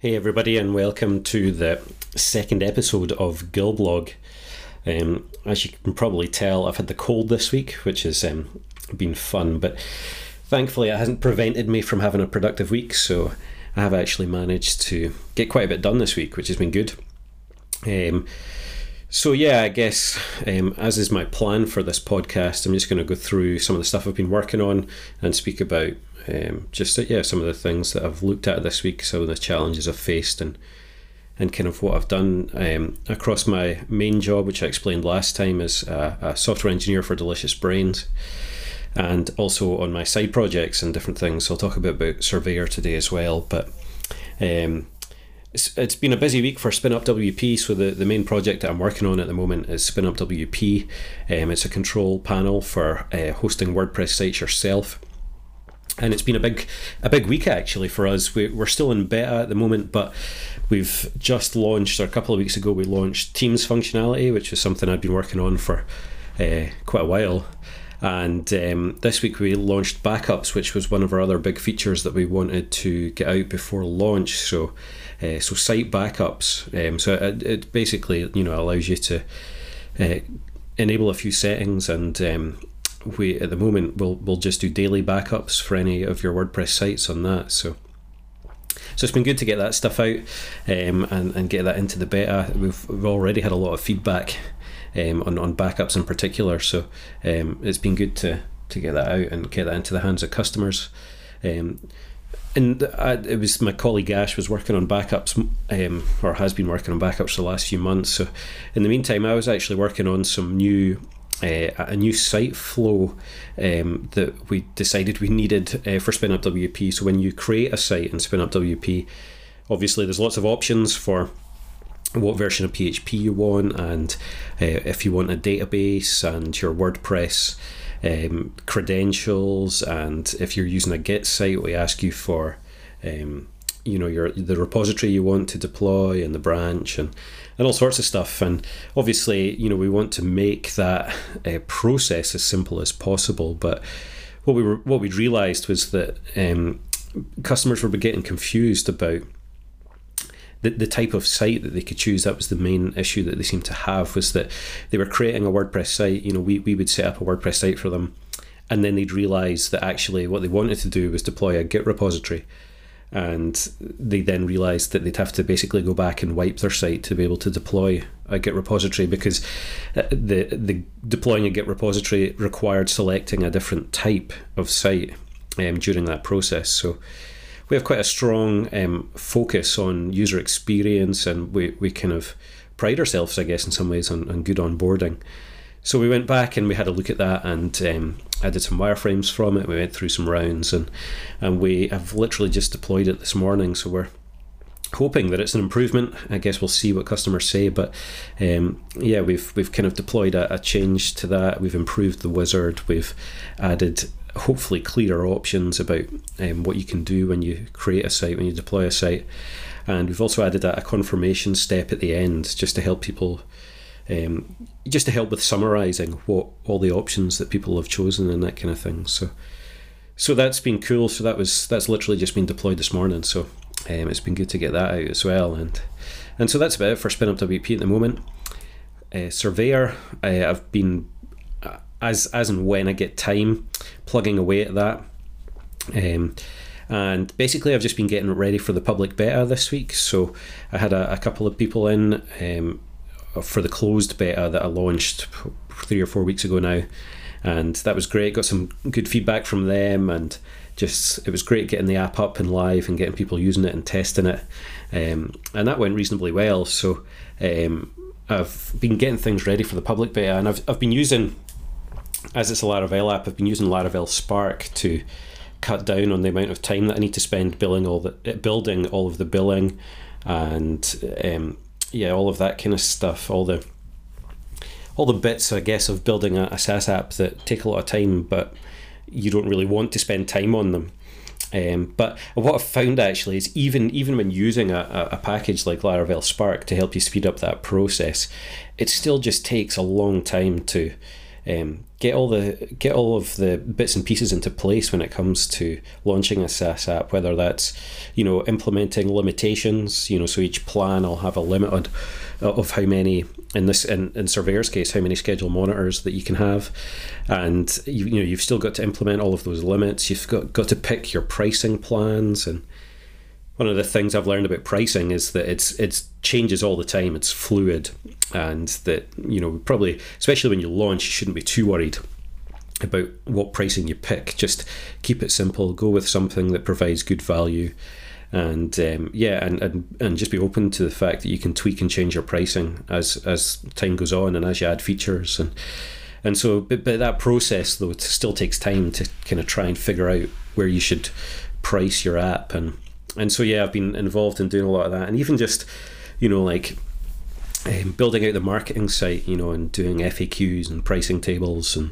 Hey, everybody, and welcome to the second episode of Gilblog. Um, as you can probably tell, I've had the cold this week, which has um, been fun, but thankfully, it hasn't prevented me from having a productive week. So, I have actually managed to get quite a bit done this week, which has been good. Um, so, yeah, I guess um, as is my plan for this podcast, I'm just going to go through some of the stuff I've been working on and speak about um, just yeah some of the things that I've looked at this week, some of the challenges I've faced, and and kind of what I've done um, across my main job, which I explained last time, as a, a, software engineer for Delicious Brains, and also on my side projects and different things. So I'll talk a bit about Surveyor today as well, but. Um, it's, it's been a busy week for Spin Up WP. So the, the main project that I'm working on at the moment is Spin Up WP. Um, it's a control panel for uh, hosting WordPress sites yourself and it's been a big a big week actually for us. We, we're still in beta at the moment, but we've just launched. Or a couple of weeks ago, we launched Teams functionality, which is something I've been working on for uh, quite a while. And um, this week we launched backups, which was one of our other big features that we wanted to get out before launch. So, uh, so site backups. Um, so it, it, basically, you know, allows you to uh, enable a few settings and um, we at the moment we'll we'll just do daily backups for any of your WordPress sites on that. So so it's been good to get that stuff out um, and and get that into the beta. We've we've already had a lot of feedback um, on on backups in particular. So um, it's been good to to get that out and get that into the hands of customers. Um, and I, it was my colleague Ash was working on backups, um, or has been working on backups for the last few months. So, in the meantime, I was actually working on some new uh, a new site flow um, that we decided we needed uh, for SpinUp WP. So when you create a site in SpinUp WP, obviously there's lots of options for what version of PHP you want, and uh, if you want a database and your WordPress um, credentials, and if you're using a Git site, we ask you for um, you know your the repository you want to deploy and the branch and and all sorts of stuff. And obviously you know we want to make that uh, process as simple as possible. But what we were what we realized was that um, customers were getting confused about the, the type of site that they could choose. That was the main issue that they seemed to have was that they were creating a wordpress site. You know we, we would set up a wordpress site for them and then they'd realize that actually what they wanted to do was deploy a git repository and they then realized that they'd have to basically go back and wipe their site to be able to deploy a Git repository because uh, the the deploying a Git repository required selecting a different type of site um, during that process. So we have quite a strong um, focus on user experience, and we we kind of pride ourselves, I guess, in some ways on, on good onboarding. So we went back and we had a look at that, and um, some wireframes from it. We went through some rounds, and and we have literally just deployed it this morning. So we're hoping that it's an improvement. I guess we'll see what customers say, but um, yeah, we've we've kind of deployed a, a, change to that. We've improved the wizard. We've added hopefully clearer options about um, what you can do when you create a site when you deploy a site, and we've also added a, a confirmation step at the end just to help people um, just to help with summarising what all the options that people have chosen and that kind of thing. So, so that's been cool. So that was that's literally just been deployed this morning. So um, it's been good to get that out as well. And and so that's about it for Spin Up WP at the moment. Uh, Surveyor, uh, I've been uh, as as and when I get time plugging away at that. Um, and basically, I've just been getting ready for the public beta this week. So I had a, a couple of people in. Um, for the closed beta that I launched three or four weeks ago now, and that was great. Got some good feedback from them, and just it was great getting the app up and live and getting people using it and testing it, um, and that went reasonably well. So um, I've been getting things ready for the public beta, and I've I've been using as it's a Laravel app. I've been using Laravel Spark to cut down on the amount of time that I need to spend building all the building all of the billing and um, yeah, all of that kind of stuff, all the all the bits, I guess, of building a, a SaaS app that take a lot of time, but you don't really want to spend time on them. Um, but what I've found actually is even even when using a, a package like Laravel Spark to help you speed up that process, it still just takes a long time to um, get all the get all of the bits and pieces into place when it comes to launching a SaaS app. Whether that's you know implementing limitations, you know, so each plan will have a limit on, of how many in this in, in Surveyor's case, how many schedule monitors that you can have, and you, you know you've still got to implement all of those limits. You've got got to pick your pricing plans and one of the things I've learned about pricing is that it's it's changes all the time. It's fluid, and that you know probably especially when you launch, you shouldn't be too worried about what pricing you pick. Just keep it simple. Go with something that provides good value, and um, yeah, and, and and just be open to the fact that you can tweak and change your pricing as as time goes on and as you add features and. And so, but, but that process though, it still takes time to kind of try and figure out where you should price your app and and so yeah, I've been involved in doing a lot of that, and even just you know like um, building out the marketing site, you know, and doing FAQs and pricing tables and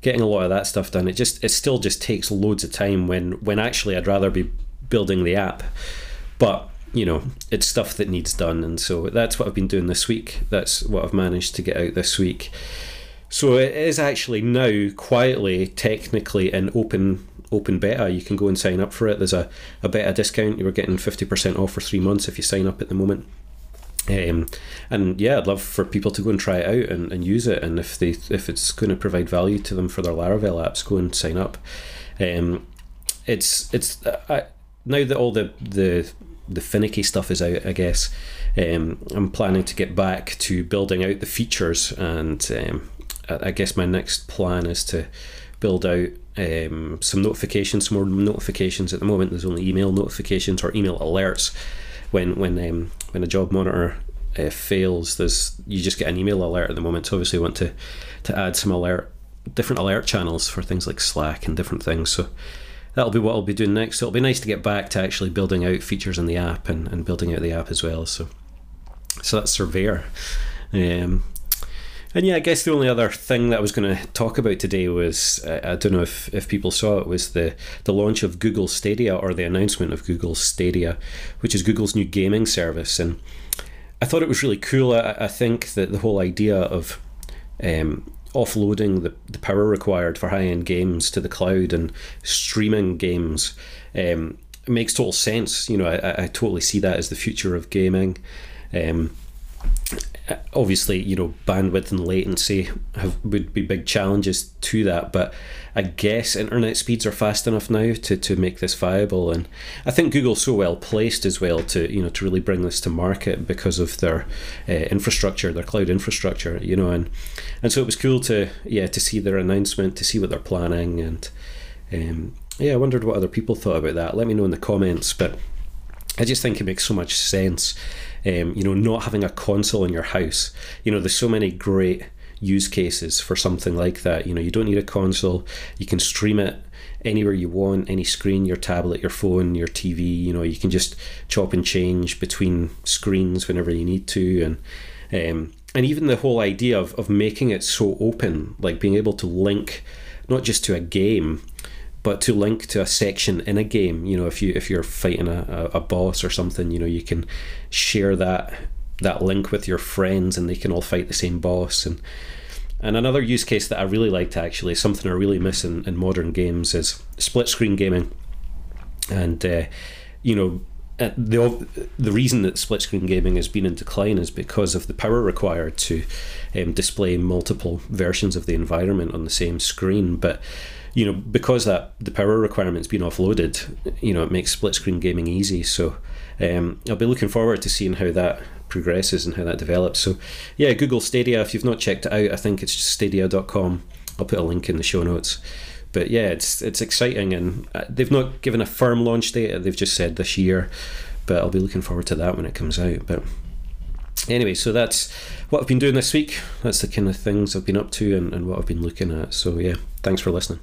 getting a lot of that stuff done. It just it still just takes loads of time when when actually I'd rather be building the app, but you know it's stuff that needs done, and so that's what I've been doing this week. That's what I've managed to get out this week. So it is actually now quietly, technically, an open open beta. You can go and sign up for it. There's a, a beta discount. You're getting 50% off for three months if you sign up at the moment. Um, and yeah, I'd love for people to go and try it out and, and use it. And if they if it's going to provide value to them for their Laravel apps, go and sign up. Um, it's it's I, now that all the the the finicky stuff is out, I guess. Um, I'm planning to get back to building out the features, and um, I, I guess my next plan is to build out um, some notifications, some more notifications. At the moment, there's only email notifications or email alerts. When when um, when a job monitor uh, fails, there's you just get an email alert at the moment. So obviously, we want to to add some alert different alert channels for things like Slack and different things. So that'll be what I'll be doing next. So it'll be nice to get back to actually building out features in the app and, and building out the app as well. So so that's Surveyor. Um, and yeah, I guess the only other thing that I was going to talk about today was uh, I don't know if, if people saw it was the the launch of Google Stadia or the announcement of Google Stadia, which is Google's new gaming service, and I thought it was really cool. I, I think that the whole idea of um, offloading the, the power required for high end games to the cloud and streaming games um, makes total sense. You know, I, I totally see that as the future of gaming. Um, obviously, you know, bandwidth and latency have, would be big challenges to that, but I guess internet speeds are fast enough now to, to make this viable, and I think Google's so well placed as well to you know to really bring this to market because of their uh, infrastructure, their cloud infrastructure, you know, and and so it was cool to yeah to see their announcement, to see what they're planning, and um, yeah, I wondered what other people thought about that. Let me know in the comments, but I just think it makes so much sense um, you know, not having a console in your house. You know, there's so many great use cases for something like that. You know, you don't need a console. You can stream it anywhere you want, any screen, your tablet, your phone, your TV. You know, you can just chop and change between screens whenever you need to, and um, and even the whole idea of of making it so open, like being able to link not just to a game but to link to a section in a game you know if you if you're fighting a, a boss or something you know you can share that that link with your friends and they can all fight the same boss. And and another use case that I really liked actually something I really miss in, in modern games is split screen gaming. And uh, you know the the reason that split screen gaming has been in decline is because of the power required to um, display multiple versions of the environment on the same screen but you know, because that the power requirement's been offloaded, you know, it makes split screen gaming easy. So um, I'll be looking forward to seeing how that progresses and how that develops. So yeah, Google Stadia. If you've not checked it out, I think it's stadia.com. I'll put a link in the show notes. But yeah, it's it's exciting, and uh, they've not given a firm launch date. They've just said this year, but I'll be looking forward to that when it comes out. But anyway, so that's what I've been doing this week. That's the kind of things I've been up to and, and what I've been looking at. So yeah, thanks for listening.